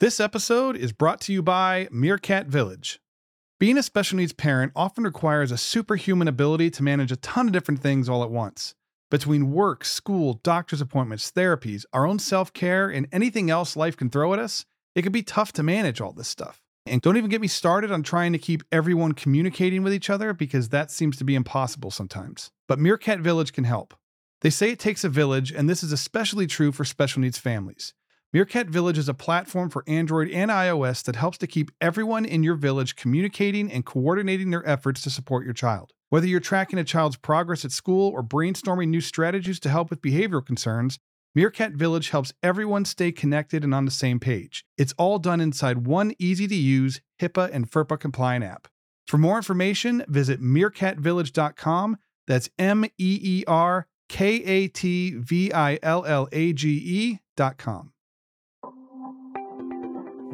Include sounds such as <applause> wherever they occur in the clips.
This episode is brought to you by Meerkat Village. Being a special needs parent often requires a superhuman ability to manage a ton of different things all at once. Between work, school, doctor's appointments, therapies, our own self care, and anything else life can throw at us, it can be tough to manage all this stuff. And don't even get me started on trying to keep everyone communicating with each other because that seems to be impossible sometimes. But Meerkat Village can help. They say it takes a village, and this is especially true for special needs families. Meerkat Village is a platform for Android and iOS that helps to keep everyone in your village communicating and coordinating their efforts to support your child. Whether you're tracking a child's progress at school or brainstorming new strategies to help with behavioral concerns, Meerkat Village helps everyone stay connected and on the same page. It's all done inside one easy to use HIPAA and FERPA compliant app. For more information, visit meerkatvillage.com. That's M E E R K A T V I L L A G E.com.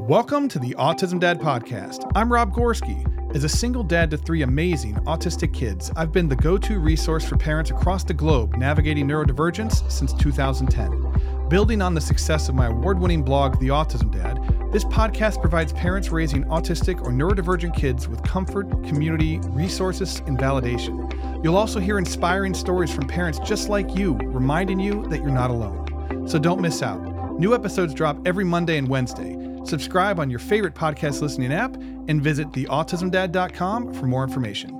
Welcome to the Autism Dad Podcast. I'm Rob Gorski. As a single dad to three amazing autistic kids, I've been the go to resource for parents across the globe navigating neurodivergence since 2010. Building on the success of my award winning blog, The Autism Dad, this podcast provides parents raising autistic or neurodivergent kids with comfort, community, resources, and validation. You'll also hear inspiring stories from parents just like you, reminding you that you're not alone. So don't miss out. New episodes drop every Monday and Wednesday. Subscribe on your favorite podcast listening app and visit theautismdad.com for more information.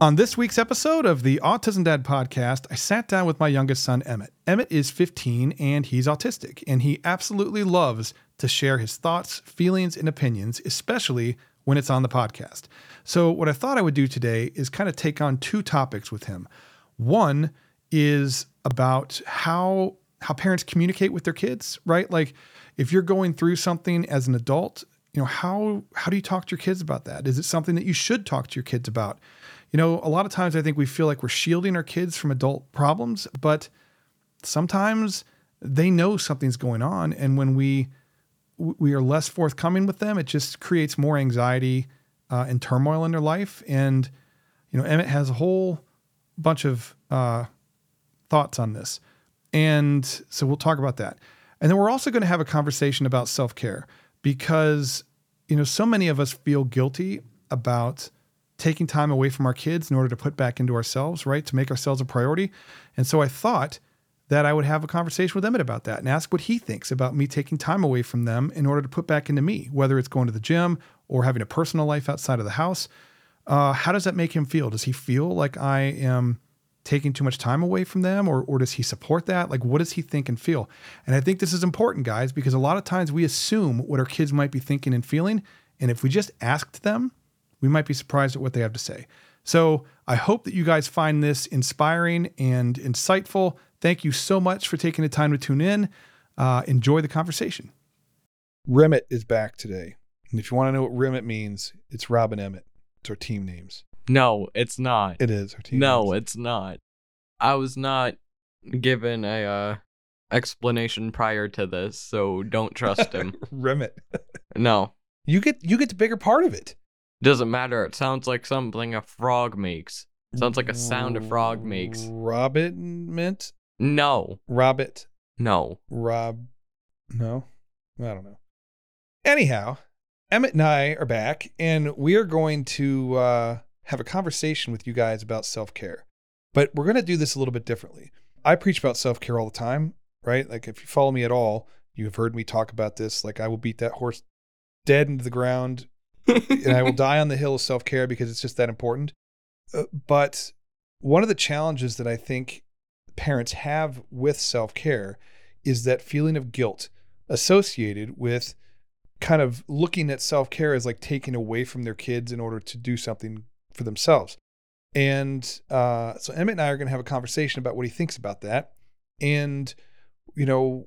On this week's episode of the Autism Dad podcast, I sat down with my youngest son, Emmett. Emmett is 15 and he's autistic, and he absolutely loves to share his thoughts, feelings, and opinions, especially when it's on the podcast. So, what I thought I would do today is kind of take on two topics with him. One is about how how parents communicate with their kids, right? Like if you're going through something as an adult, you know, how how do you talk to your kids about that? Is it something that you should talk to your kids about? You know, a lot of times I think we feel like we're shielding our kids from adult problems, but sometimes they know something's going on and when we we are less forthcoming with them, it just creates more anxiety uh, and turmoil in their life. And you know, Emmett has a whole bunch of uh, thoughts on this, and so we'll talk about that. And then we're also going to have a conversation about self care because, you know, so many of us feel guilty about taking time away from our kids in order to put back into ourselves, right? To make ourselves a priority. And so I thought that I would have a conversation with Emmett about that and ask what he thinks about me taking time away from them in order to put back into me, whether it's going to the gym or having a personal life outside of the house. Uh, how does that make him feel? Does he feel like I am taking too much time away from them or, or does he support that? Like, what does he think and feel? And I think this is important, guys, because a lot of times we assume what our kids might be thinking and feeling. And if we just asked them, we might be surprised at what they have to say. So I hope that you guys find this inspiring and insightful. Thank you so much for taking the time to tune in. Uh, enjoy the conversation. Remit is back today. And if you want to know what Remit means, it's Robin Emmett. It's our team names. No, it's not. It is no, it's not. I was not given a uh, explanation prior to this, so don't trust him. <laughs> Remit. <laughs> no, You get you get the bigger part of it. doesn't matter. It sounds like something a frog makes. Sounds like a sound a frog makes. Robin mint. No, Robbit. no. Rob. No, I don't know. Anyhow, Emmett and I are back, and we are going to uh, have a conversation with you guys about self care. But we're going to do this a little bit differently. I preach about self care all the time, right? Like if you follow me at all, you have heard me talk about this. Like I will beat that horse dead into the ground, and I will <laughs> die on the hill of self care because it's just that important. Uh, but one of the challenges that I think parents have with self care is that feeling of guilt associated with kind of looking at self care as like taking away from their kids in order to do something for themselves. And uh, so Emmett and I are going to have a conversation about what he thinks about that and, you know,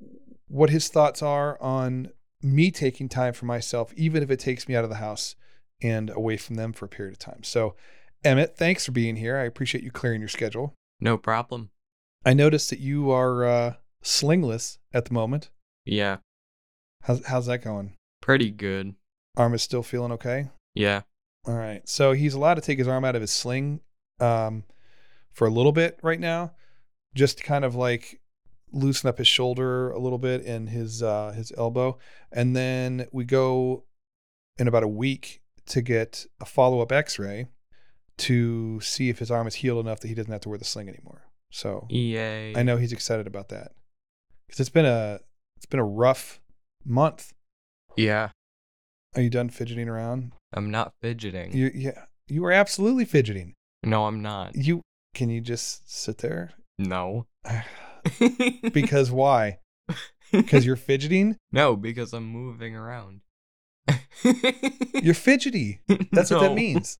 what his thoughts are on me taking time for myself, even if it takes me out of the house and away from them for a period of time. So, Emmett, thanks for being here. I appreciate you clearing your schedule. No problem. I noticed that you are uh, slingless at the moment. Yeah, How's, how's that going? pretty good. Arm is still feeling okay? Yeah, All right. So he's allowed to take his arm out of his sling um, for a little bit right now, just to kind of like loosen up his shoulder a little bit and his uh, his elbow, and then we go in about a week to get a follow up X ray to see if his arm is healed enough that he doesn't have to wear the sling anymore. So Yay. I know he's excited about that because it's been a it's been a rough month. Yeah. Are you done fidgeting around? I'm not fidgeting. You yeah, you are absolutely fidgeting. no, I'm not. You can you just sit there? No. <sighs> because <laughs> why? Because you're fidgeting. no, because I'm moving around. You're fidgety. That's what that <laughs> means.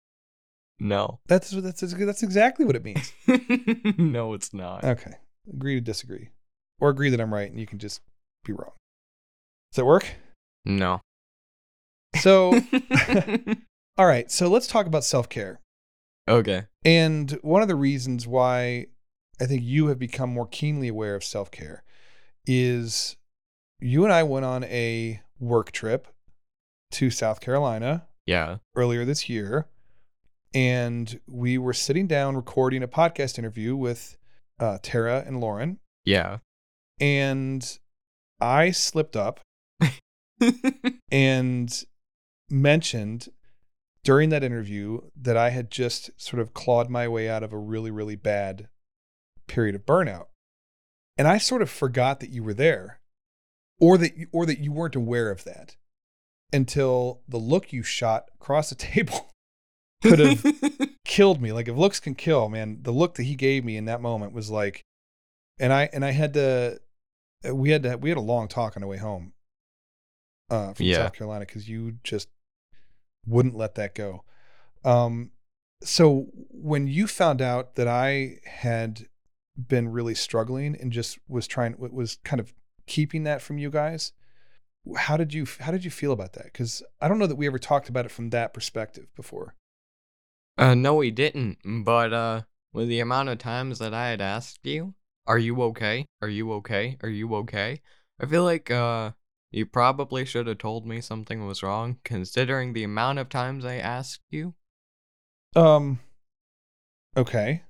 No. That's that's that's exactly what it means. <laughs> no, it's not. Okay, agree to disagree, or agree that I'm right and you can just be wrong. Does that work? No. So, <laughs> all right. So let's talk about self care. okay. And one of the reasons why I think you have become more keenly aware of self care is you and I went on a work trip to South Carolina Yeah. earlier this year. And we were sitting down recording a podcast interview with uh, Tara and Lauren. Yeah. And I slipped up <laughs> and mentioned during that interview that I had just sort of clawed my way out of a really, really bad period of burnout. And I sort of forgot that you were there or that you, or that you weren't aware of that until the look you shot across the <laughs> table could have <laughs> killed me. Like if looks can kill, man, the look that he gave me in that moment was like and I and I had to we had to we had a long talk on the way home uh from Yeah. South Carolina cuz you just wouldn't let that go. Um so when you found out that I had been really struggling and just was trying was kind of keeping that from you guys, how did you how did you feel about that? Cuz I don't know that we ever talked about it from that perspective before. uh, no, we didn't. But uh, with the amount of times that I had asked you, "Are you okay? Are you okay? Are you okay?" I feel like uh, you probably should have told me something was wrong, considering the amount of times I asked you. Um okay.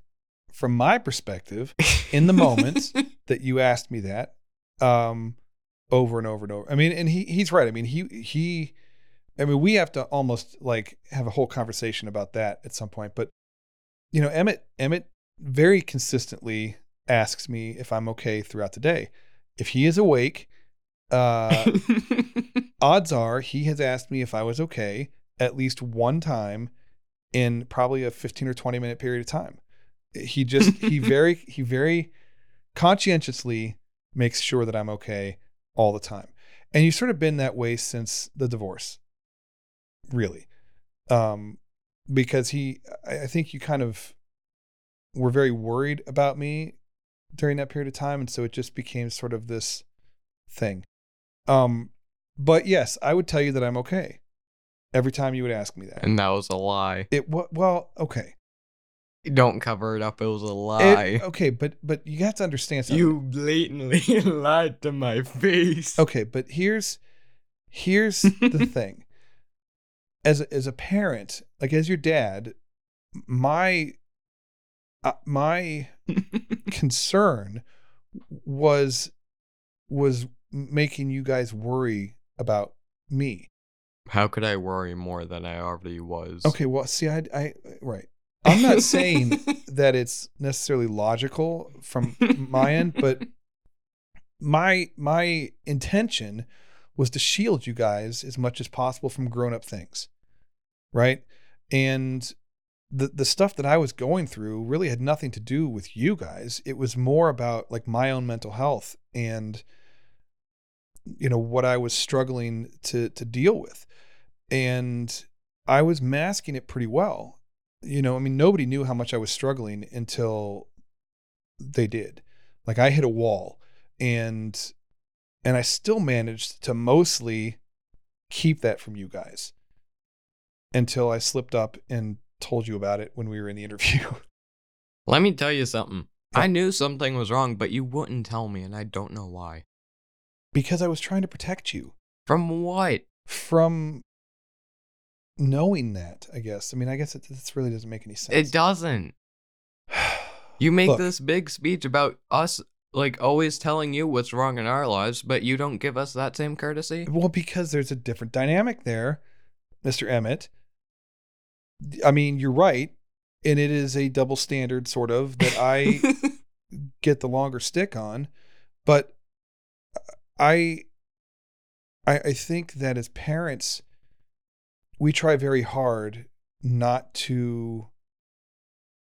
From my perspective, In the moment. <laughs> that you asked me that um over and over and over. I mean, and he he's right. I mean, he he I mean, we have to almost like have a whole conversation about that at some point. But you know, Emmett Emmett very consistently asks me if I'm okay throughout the day. If he is awake, uh <laughs> odds are he has asked me if I was okay at least one time in probably a 15 or 20 minute period of time. He just <laughs> he very he very conscientiously makes sure that I'm okay all the time. And you've sort of been that way since the divorce. Really. Um because he I I think you kind of were very worried about me during that period of time and so it just became sort of this thing. Um but yes, I would tell you that I'm okay. Every time you would ask me that. and that was a lie. It well, okay. Don't cover it up. It was a It- lie. okay, but but you have to understand something. you blatantly <laughs> lied to my face. Okay, but here's here's the <laughs> thing. As a, as a parent, like as your dad, my uh, my <laughs> concern was was making you guys worry about me. How could I worry more than I already was? Okay, well, see, I, I, right. I'm not saying <laughs> that it's necessarily logical from my end, but my my intention was to shield you guys as much as possible from grown up things, right? And the the stuff that I was going through really had nothing to do with you guys. It was more about like my own mental health and you know what I was struggling to to deal with, and I was masking it pretty well. You know, I mean, nobody knew how much I was struggling until they did. Like I hit a wall, and and I still managed to mostly keep that from you guys until I slipped up and told you about it when we were in the interview. <laughs> Let me tell you something. I knew something was wrong, but you wouldn't tell me, and I don't know why. Because I was trying to protect you From what? from knowing that, I guess. I mean, I guess it this really doesn't make any sense. It doesn't. <sighs> You make Look. this big speech about us like always telling you what's wrong in our lives, but you don't give us that same courtesy? Well, because there's a different dynamic there, Mr. Emmett. I mean, you're right, and it is a double standard sort of that I <laughs> get the longer stick on, but I I I think that as parents we try very hard not to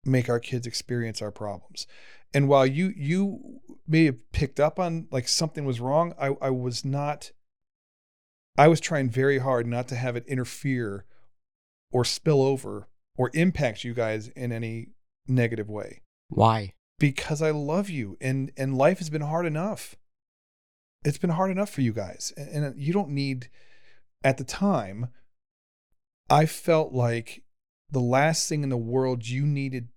make our kids experience our problems. And while you you may have picked up on like something was wrong, I, I was not I was trying very hard not to have it interfere or spill over or impact you guys in any negative way. Why? Because I love you and and life has been hard enough. It's been hard enough for you guys. And, and you don't need at the time I felt like the last thing in the world you needed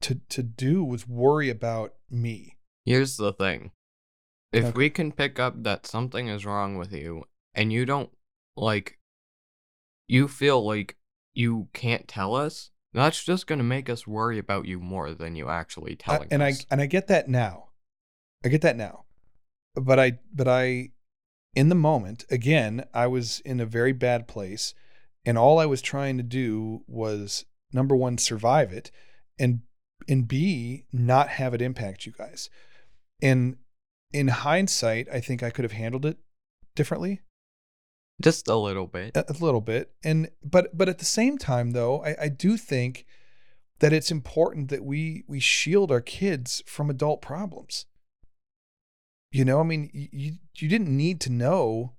to to do was worry about me. Here's the thing. If Okay. we can pick up that something is wrong with you and you don't like you feel like you can't tell us, that's just going to make us worry about you more than you actually I- telling and us. I and I get that now. I get that now. But I but I in the moment, again, I was in a very bad place and all I was trying to do was number 1 survive it and and B not have it impact you guys. And in hindsight, I think I could have handled it differently. just a little bit. a, a little bit and but but at the same time though I, I do think that it's important that we we shield our kids from adult problems you know i mean you you didn't need to know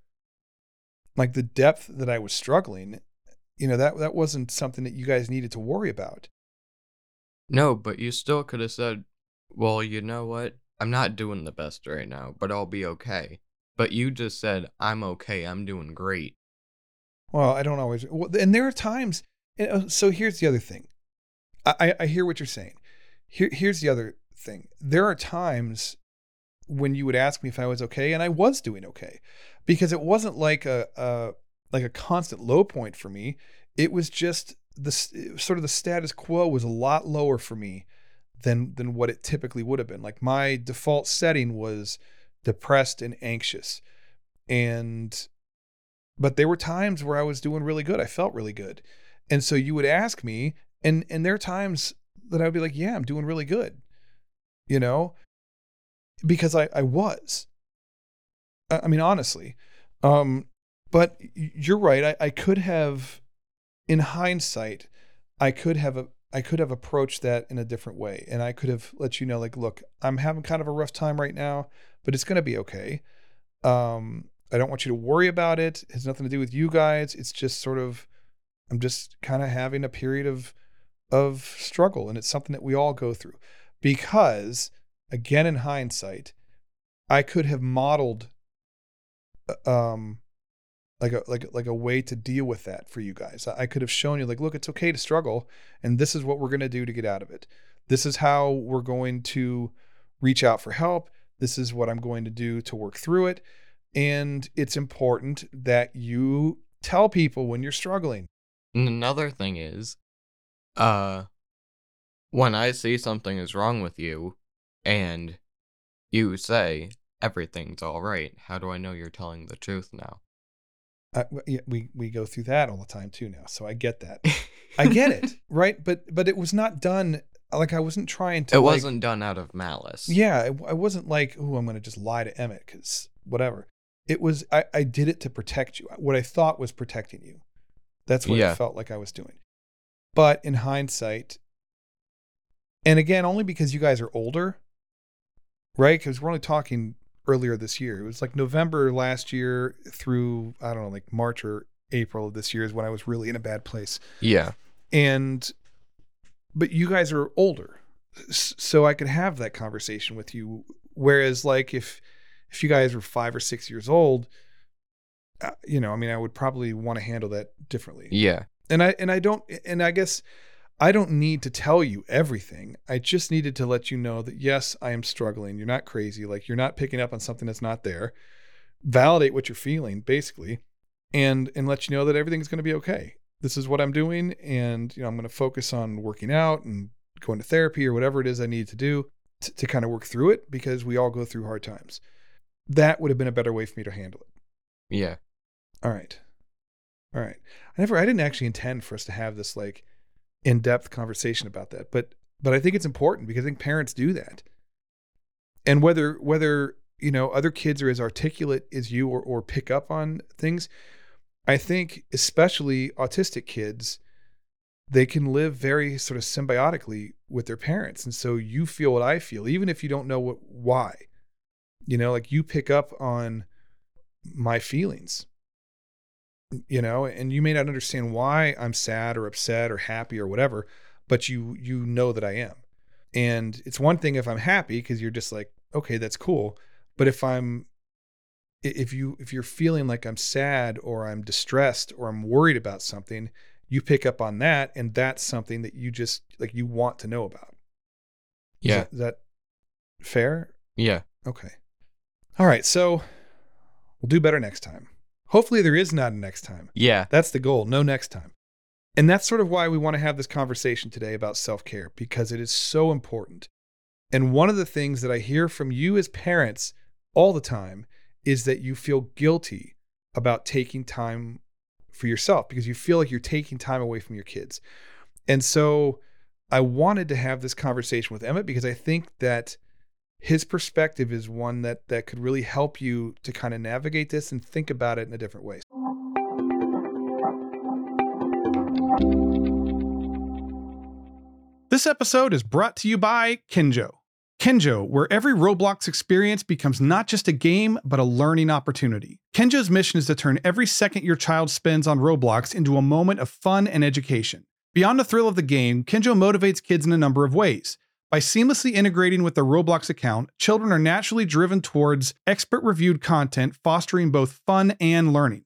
like the depth that i was struggling you know that that wasn't something that you guys needed to worry about No, but you still could have said, "Well, you know what? I'm not doing the best right now, but I'll be okay." But you just said, "I'm okay. I'm doing great." Well, I don't always, and there are times. And uh, so here's the other thing. I, I I hear what you're saying. Here, here's the other thing. There are times when you would ask me if I was okay, and I was doing okay, because it wasn't like a, a like a constant low point for me. It was just the sort of the status quo was a lot lower for me than than what it typically would have been. Like my default setting was depressed and anxious, and but there were times where I was doing really good. I felt really good. And so you would ask me, and and there are times that I would be like, yeah, I'm doing really good. You know? Because I, I was. I I mean, honestly. Um, but you're right. I, I could have in hindsight, I could have a I could have approached that in a different way. And I could have let you know, like, look, I'm having kind of a rough time right now, but it's gonna be okay. Um, I don't want you to worry about it. It has nothing to do with you guys. It's just sort of I'm just kind of having a period of of struggle and it's something that we all go through. Because again in hindsight, I could have modeled uh, um like a like like a way to deal with that for you guys. I could have shown you like look, it's okay to struggle and this is what we're going to do to get out of it. This is how we're going to reach out for help. This is what I'm going to do to work through it. And it's important that you tell people when you're struggling. And another thing is, uh, when I see something is wrong with you, and you say everything's all right, how do I know you're telling the truth now? Yeah, we we go through that all the time too now, so I get that. <laughs> I get it, right? But but it was not done like I wasn't trying to. It like- wasn't done out of malice. Yeah, I, I wasn't like, oh, I'm going to just lie to Emmett because whatever. It was I, I did it to protect you. What I thought was protecting you. That's what Yeah. it felt like I was doing. But in hindsight, and again, only because you guys are older, right? Because we're only talking earlier this year. It was like November last year through I don't know, like March or April of this year is when I was really in a bad place Yeah. and but you guys are older so i could have that conversation with you whereas like if if you guys were five or six years old uh, you know i mean i would probably want to handle that differently Yeah. and i and i don't and i guess i don't need to tell you everything i just needed to let you know that yes i am struggling you're not crazy like you're not picking up on something that's not there validate what you're feeling basically and and let you know that everything's going to be okay this is what i'm doing and you know i'm going to focus on working out and going to therapy or whatever it is i need to do t- to kind of work through it because we all go through hard times. That would have been a better way for me to handle it. Yeah. All right. All right. I never I didn't actually intend for us to have this like in-depth conversation about that, but but I think it's important because I think parents do that. And whether whether, you know, other kids are as articulate as you or or pick up on things, I think especially autistic kids they can live very sort of symbiotically with their parents. And so you feel what I feel even if you don't know what why. You know, like you pick up on my feelings you know and you may not understand why i'm sad or upset or happy or whatever but you you know that i am. And it's one thing if i'm happy because you're just like okay that's cool. But if i'm if you if you're feeling like i'm sad or i'm distressed or i'm worried about something you pick up on that and that's something that you just like you want to know about. Yeah. is that, is that fair? Yeah. okay. All right so we'll do better next time hopefully there is not a next time Yeah. that's the goal. No next time. And that's sort of why we want to have this conversation today about self care because it is so important. And one of the things that I hear from you as parents all the time is that you feel guilty about taking time for yourself because you feel like you're taking time away from your kids. And so I wanted to have this conversation with Emmett because I think that his perspective is one that that could really help you to kind of navigate this and think about it in a different way. This episode is brought to you by Kinjo. Kinjo, where every Roblox experience becomes not just a game, but a learning opportunity. Kinjo's mission is to turn every second your child spends on Roblox into a moment of fun and education. Beyond the thrill of the game, Kinjo motivates kids in a number of ways. By seamlessly integrating with their Roblox account, children are naturally driven towards expert reviewed content, fostering both fun and learning.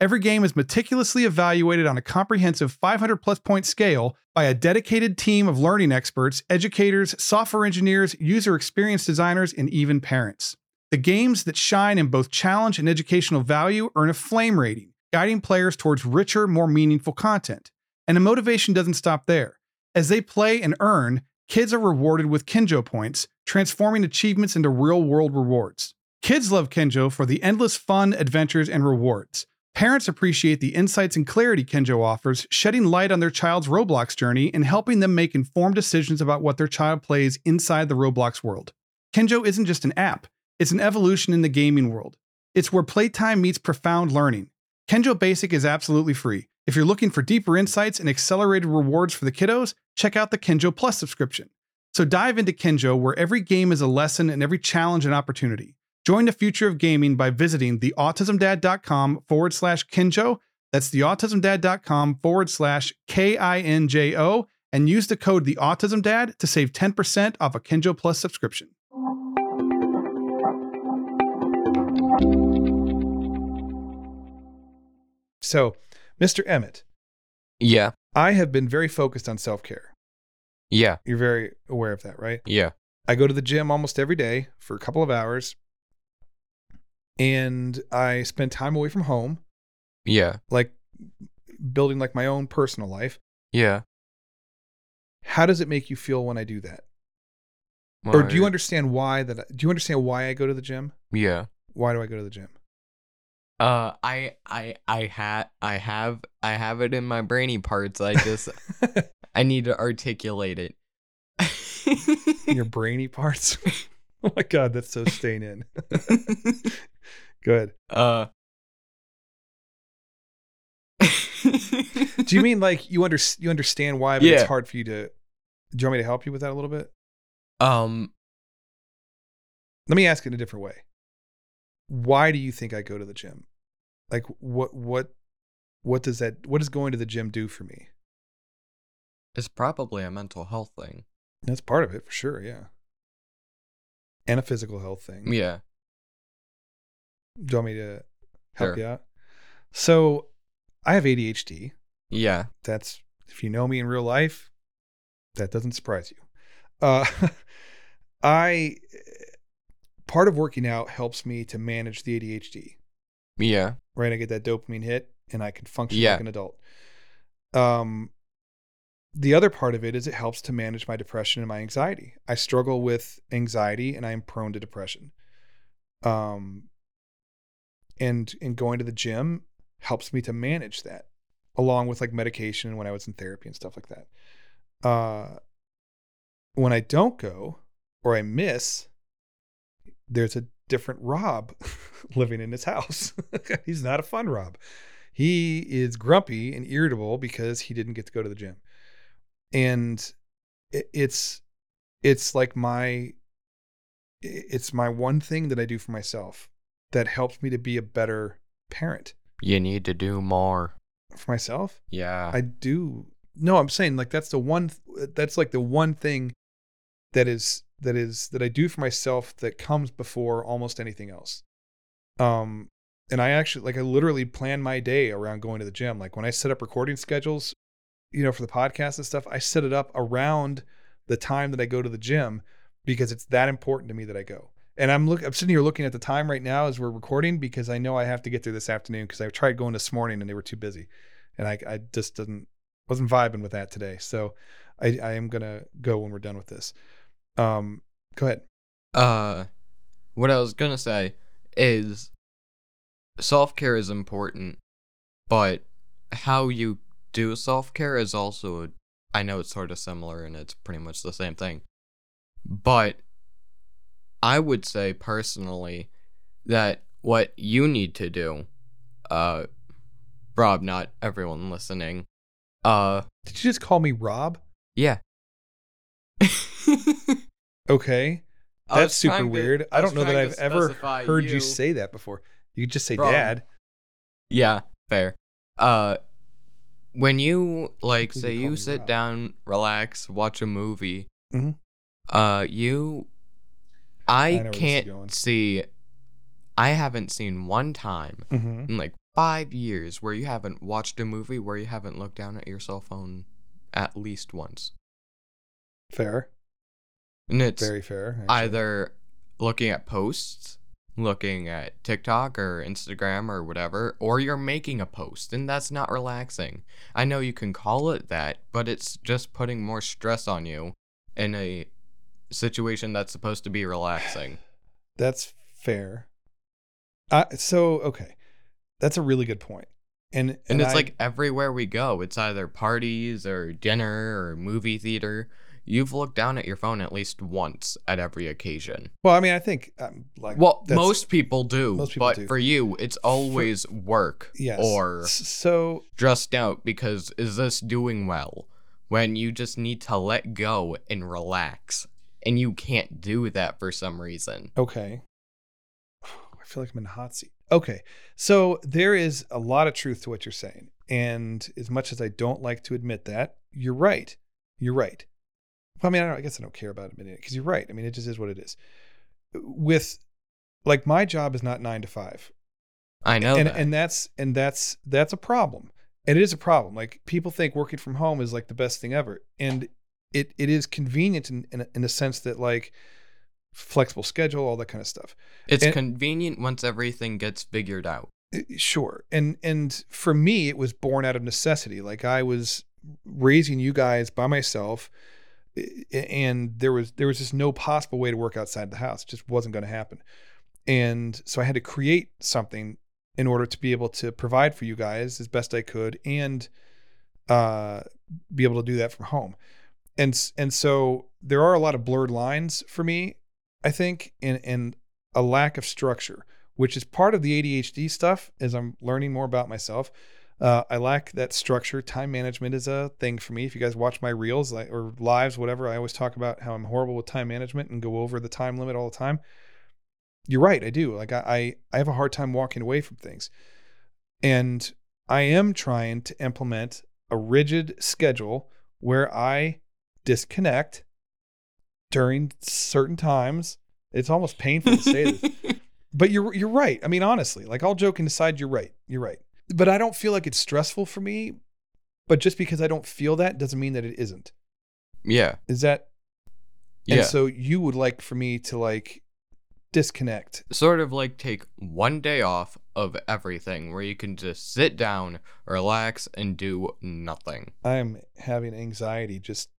Every game is meticulously evaluated on a comprehensive 500 plus point scale by a dedicated team of learning experts, educators, software engineers, user experience designers, and even parents. The games that shine in both challenge and educational value earn a flame rating, guiding players towards richer, more meaningful content. And the motivation doesn't stop there. As they play and earn, kids are rewarded with Kinjo points, transforming achievements into real world rewards. Kids love Kinjo for the endless fun, adventures, and rewards. Parents appreciate the insights and clarity Kinjo offers, shedding light on their child's Roblox journey and helping them make informed decisions about what their child plays inside the Roblox world. Kinjo isn't just an app, it's an evolution in the gaming world. It's where playtime meets profound learning. Kinjo Basic is absolutely free. If you're looking for deeper insights and accelerated rewards for the kiddos, check out the Kinjo Plus subscription. So dive into Kinjo, where every game is a lesson and every challenge an opportunity. Join the future of gaming by visiting theautismdad.com forward slash Kinjo. That's theautismdad.com forward slash K I N J O and use the code theautismdad to save 10% off a Kinjo Plus subscription. So, Mr. Emmett, Yeah. I have been very focused on self care. Yeah. You're very aware of that, right? Yeah. I go to the gym almost every day for a couple of hours, and I spend time away from home, Yeah. like building like my own personal life. Yeah. How does it make you feel when I do that? or do you understand why that? Do you understand why I go to the gym? Yeah. Why do I go to the gym? Uh, I, I, I had, I have, I have it in my brainy parts. I just, <laughs> I need to articulate it. Your <laughs> brainy parts. <laughs> oh my god, that's so staying in. Good. uh. Do you mean like you under you understand why, but Yeah. it's hard for you to? Do you want me to help you with that a little bit? um? Let me ask it in a different way. Why do you think I go to the gym? Like what what what does that what does going to the gym do for me? It's probably a mental health thing. That's part of it for sure, yeah. And a physical health thing. Yeah. Do you want me to help Sure. you out? So I have ADHD. Yeah. That's if you know me in real life, that doesn't surprise you. Uh, <laughs> I part of working out helps me to manage the ADHD. Yeah. Right, I get that dopamine hit, and I can function Yeah. like an adult. Um, the other part of it is it helps to manage my depression and my anxiety. I struggle with anxiety and I am prone to depression. Um and and going to the gym helps me to manage that along with like medication when I was in therapy and stuff like that. Uh when I don't go or I miss, there's a different Rob <laughs> living in his house. <laughs> He's not a fun Rob. He is grumpy and irritable because he didn't get to go to the gym. And it's it's like my it's my one thing that I do for myself that helps me to be a better parent. You need to do more. For myself? Yeah. I do. No, I'm saying like that's the one that's like the one thing that is that is that I do for myself that comes before almost anything else. Um and I actually like I literally plan my day around going to the gym. Like when I set up recording schedules, you know, for the podcast and stuff, I set it up around the time that I go to the gym because it's that important to me that I go. And I'm look I'm sitting here looking at the time right now as we're recording because I know I have to get there this afternoon because I tried going this morning and they were too busy. And I I just didn't wasn't vibing with that today. So I I am gonna go when we're done with this. Um go ahead. Uh what I was gonna say is self care is important, but how you do self care is also I know it's sort of similar and it's pretty much the same thing. But I would say personally that what you need to do, uh Rob, not everyone listening. Uh Did you just call me Rob? yeah. <laughs> Okay. That's super trying to- weird. I, I don't know that I've ever heard you. you. say that before. You could just say Bro. dad. Yeah, fair. Uh when you like say you sit down, relax, watch a movie, Mhm. uh you I I, know where this is can't see I haven't seen one time Mm-hmm. in like 5 years where you haven't watched a movie where you haven't looked down at your cell phone at least once. Fair. And it's Very fair. actually. either looking at posts, looking at TikTok or Instagram or whatever, or you're making a post, and that's not relaxing. I know you can call it that, but it's just putting more stress on you in a situation that's supposed to be relaxing. <sighs> That's fair. Uh, so okay, that's a really good point. And and, And it's I- like everywhere we go, it's either parties or dinner or movie theater. You've looked down at your phone at least once at every occasion. well, I mean, I think um, like Well, most people do, most people but do. for you, it's always work yes. or so stressed out because is this doing well? When you just need to let go and relax, and you can't do that for some reason. okay. <sighs> I feel like I'm in a hot seat. Okay, so there is a lot of truth to what you're saying, and as much as I don't like to admit that, you're right. You're right. I mean, I, don't, I guess I don't care about it because you're right. I mean, it just is what it is. With like my job is not nine to five. I know and that. and that's and that's that's a problem and it is a problem like people think working from home is like the best thing ever and it it is convenient in in in a sense that like flexible schedule all that kind of stuff it's and- convenient once everything gets figured out. Uh, sure and and for me it was born out of necessity like i was raising you guys by myself and there was there was just no possible way to work outside the house. It just wasn't going to happen. And so i had to create something in order to be able to provide for you guys as best i could and uh be able to do that from home. And and so there are a lot of blurred lines for me i think and and a lack of structure which is part of the ADHD stuff as I'm learning more about myself. Uh, I lack that structure. Time management is a thing for me. If you guys watch my reels like, or lives, whatever, I always talk about how I'm horrible with time management and go over the time limit all the time. You're right, I do. Like I, I, I have a hard time walking away from things, and I am trying to implement a rigid schedule where I disconnect during certain times. It's almost painful to say this <laughs> but you're you're right. I mean, honestly, like all joking aside, you're right. You're right. But I don't feel like it's stressful for me. But just because I don't feel that doesn't mean that it isn't. yeah. Is that? Yeah. And so you would like for me to like disconnect. sort of like take one day off of everything where you can just sit down, relax, and do nothing. I'm having anxiety just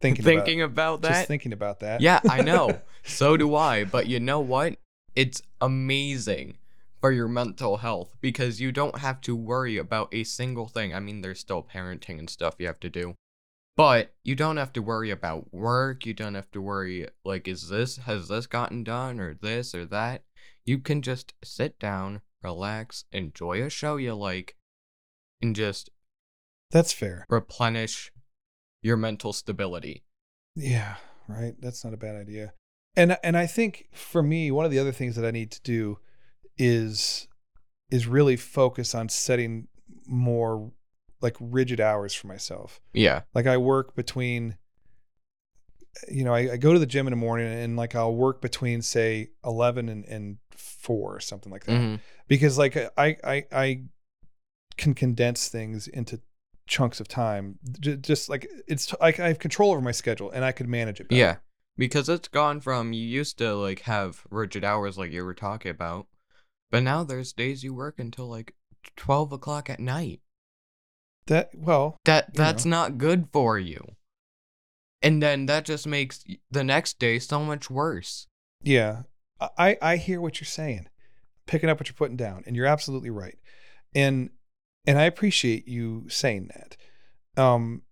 thinking Thinking about, about that? just thinking about that. Yeah, I know. <laughs> so do I. But you know what? It's amazing for your mental health because you don't have to worry about a single thing. I mean, there's still parenting and stuff you have to do. But you don't have to worry about work. You don't have to worry, like, is this, has this gotten done or this or that? You can just sit down, relax, enjoy a show you like, and just That's fair. replenish your mental stability. Yeah, right. That's not a bad idea. And and I think for me, one of the other things that I need to do is is really focus on setting more like rigid hours for myself. Yeah. Like I work between you know, I, I go to the gym in the morning and like I'll work between say eleven and, and four or something like that. hmm Because like I I I can condense things into chunks of time. J- Just like it's like I have control over my schedule and I could manage it. Better. Yeah, because it's gone from you used to like have rigid hours like you were talking about, but now there's days you work until like twelve o'clock at night. That well, That that's know. not good for you. And then that just makes the next day so much worse. yeah. I I hear what you're saying, picking up what you're putting down, and you're absolutely right. And and I appreciate you saying that. Um,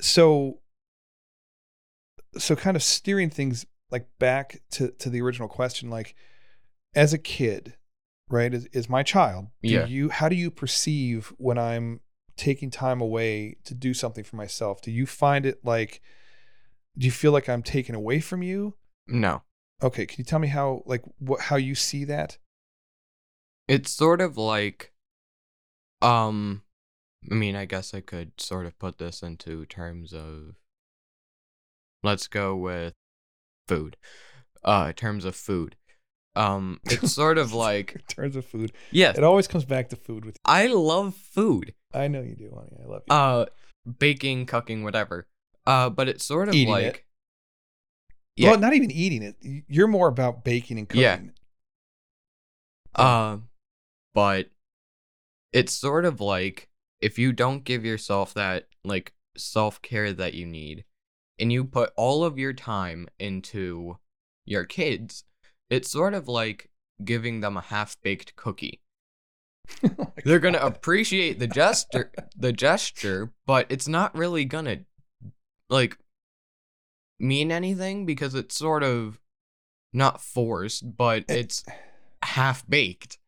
so so kind of steering things like back to to the original question, like as a kid, right? Is, is my child? Do Yeah. you how do you perceive when I'm taking time away to do something for myself? Do you find it like do you feel like I'm taken away from you? No. Okay, can you tell me how like what how you see that? It's sort of like um I mean, I guess I could sort of put this into terms of let's go with food. Uh in terms of food. Um <laughs> it's sort of like in terms of food. yes, It always comes back to food with I love food. I know you do, honey. I love you. Uh baking, cooking, whatever. Uh but it's sort of Eating like it. yeah. Well, not even eating it. You're more about baking and cooking. Yeah. Uh, but it's sort of like if you don't give yourself that like self care that you need, and you put all of your time into your kids, it's sort of like giving them a half baked cookie. <laughs> Oh They're gonna appreciate the gesture, the gesture, but it's not really gonna like mean anything because it's sort of not forced, but it's half baked.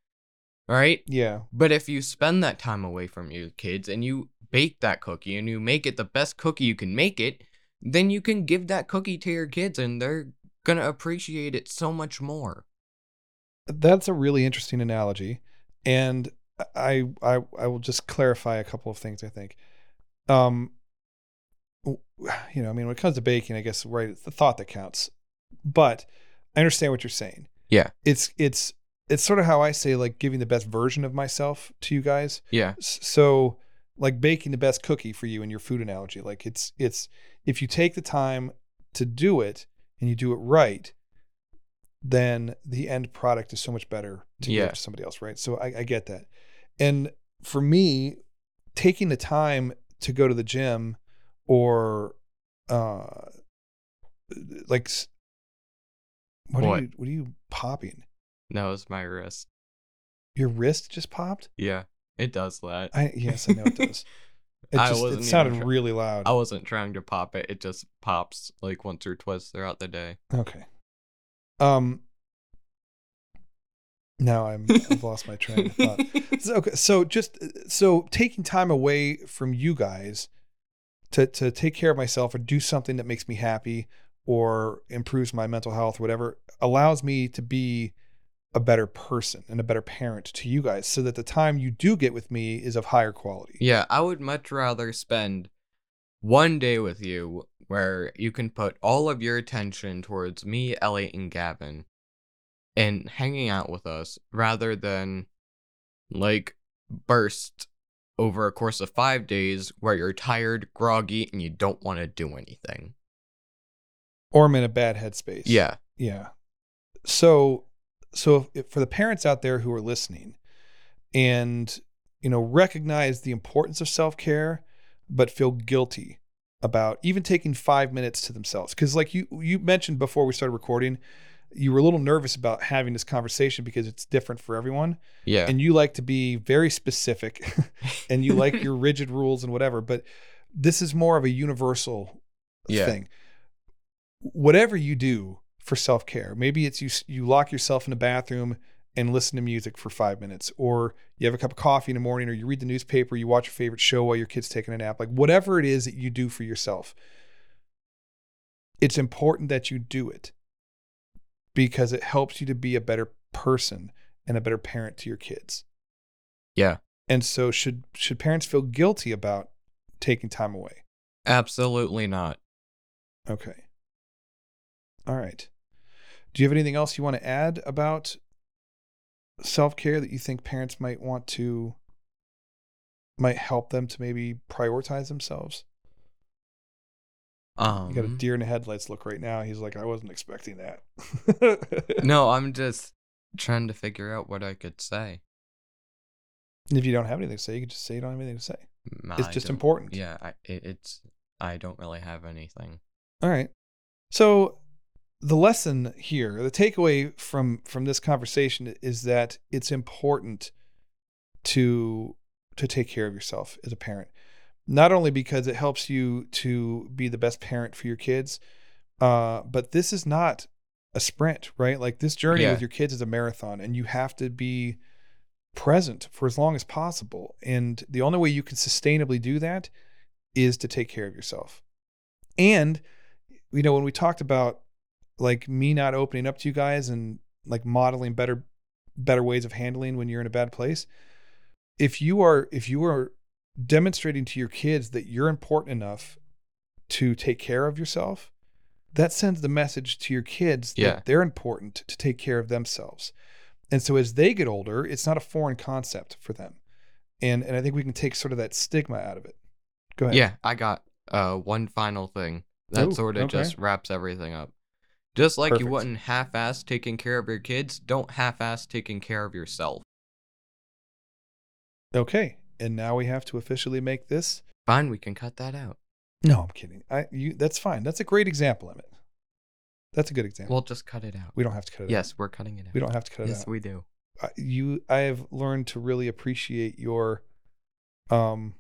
Right? Yeah. But if you spend that time away from your kids and you bake that cookie and you make it the best cookie you can make it, then you can give that cookie to your kids and they're gonna appreciate it so much more. That's a really interesting analogy, and I I I will just clarify a couple of things. I think, um, <sighs> you know, I mean, when it comes to baking, I guess right, it's the thought that counts. But I understand what you're saying. Yeah. it's it's it's sort of how I say like giving the best version of myself to you guys. Yeah. So like baking the best cookie for you in your food analogy, like it's it's if you take the time to do it and you do it right, then the end product is so much better to Yeah. give to somebody else, right? So I, I get that. And for me, taking the time to go to the gym or uh like what, What? are you what are you popping? No, it's my wrist. Your wrist just popped? Yeah. It does that. I yes, I know it does. <laughs> It I just wasn't it even sounded try- really loud. I wasn't trying to pop it. It just pops like once or twice throughout the day. Okay. Um. Now I'm I've lost my train of thought. <laughs> So, okay, so just so taking time away from you guys to to take care of myself or do something that makes me happy or improves my mental health, whatever, allows me to be a better person and a better parent to you guys, so that the time you do get with me is of higher quality. Yeah, I would much rather spend one day with you where you can put all of your attention towards me, Elliot, and Gavin and hanging out with us rather than like burst over a course of five days where you're tired, groggy, and you don't want to do anything. Or I'm in a bad headspace. Yeah. Yeah. So, so if, for the parents out there who are listening, and you know recognize the importance of self-care but feel guilty about even taking 5 minutes to themselves cuz like you you mentioned before we started recording you were a little nervous about having this conversation because it's different for everyone Yeah. and you like to be very specific <laughs> and you like <laughs> your rigid rules and whatever but this is more of a universal Yeah. thing whatever you do for self-care maybe it's you you lock yourself in a bathroom and listen to music for 5 minutes or you have a cup of coffee in the morning or you read the newspaper you watch your favorite show while your kid's taking a nap like whatever it is that you do for yourself it's important that you do it because it helps you to be a better person and a better parent to your kids yeah. and so should should parents feel guilty about taking time away? Absolutely not. Okay. All right. Do you have anything else you want to add about self-care that you think parents might want to might help them to maybe prioritize themselves? Um, You got a deer in the headlights look right now. He's like, I wasn't expecting that. no, <laughs> I'm just trying to figure out what I could say. And if you don't have anything to say, you can just say you don't have anything to say. Mm, It's just important. Yeah, I, it, it's. I don't really have anything. All right. So the lesson here, the takeaway from from this conversation is that it's important to to take care of yourself as a parent. Not only because it helps you to be the best parent for your kids, uh, but this is not a sprint, right? Like this journey Yeah. with your kids is a marathon, and you have to be present for as long as possible. And the only way you can sustainably do that is to take care of yourself. And you know, when we talked about like me not opening up to you guys and like modeling better better ways of handling when you're in a bad place, if you are if you are demonstrating to your kids that you're important enough to take care of yourself, that sends the message to your kids Yeah. that they're important to take care of themselves. And so as they get older, it's not a foreign concept for them. And and I think we can take sort of that stigma out of it. Go ahead. Yeah, I got uh one final thing that Ooh, sort of okay. just wraps everything up. Just like Perfect. you wouldn't half-ass taking care of your kids, don't half-ass taking care of yourself. Okay. And now we have to officially make this. Fine, we can cut that out. No, I'm kidding. I you that's fine. That's a great example, Emmett. That's a good example. We'll just cut it out. we don't have to cut it out. Yes, we're cutting it out. We don't have to cut it Yes, out. Yes, we do. I- you I have learned to really appreciate your um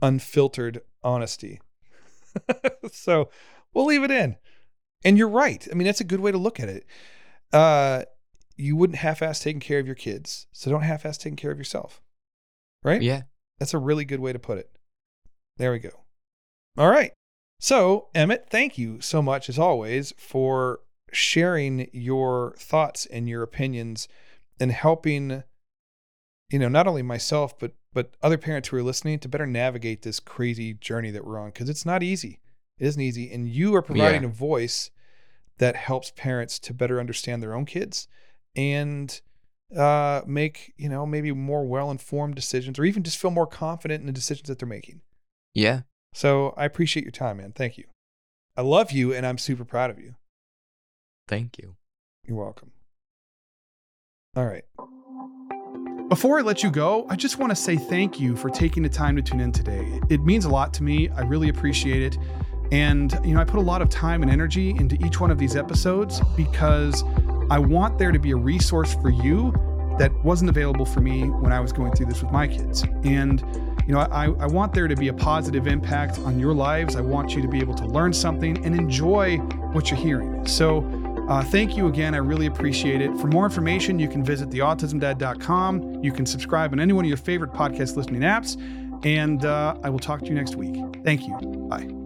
unfiltered honesty. <laughs> so we'll leave it in. And you're right. I mean, that's a good way to look at it. Uh you wouldn't half-ass taking care of your kids, so don't half-ass taking care of yourself. Right? Yeah. That's a really good way to put it. There we go. All right. So, Emmett, thank you so much, as always, for sharing your thoughts and your opinions and helping, you know, not only myself, but but other parents who are listening to better navigate this crazy journey that we're on because it's not easy. It isn't easy. And you are providing Yeah. a voice that helps parents to better understand their own kids and uh, make you know maybe more well-informed decisions or even just feel more confident in the decisions that they're making Yeah. so i appreciate your time man thank you i love you and i'm super proud of you Thank you. you're welcome all right Before I let you go, I just want to say thank you for taking the time to tune in today. It means a lot to me. I really appreciate it. And, you know, I put a lot of time and energy into each one of these episodes because I want there to be a resource for you that wasn't available for me when I was going through this with my kids. And, you know, I, I want there to be a positive impact on your lives. I want you to be able to learn something and enjoy what you're hearing. So, uh, thank you again. I really appreciate it. For more information, you can visit theautismdad.com. You can subscribe on any one of your favorite podcast listening apps. And uh, I will talk to you next week. Thank you. Bye.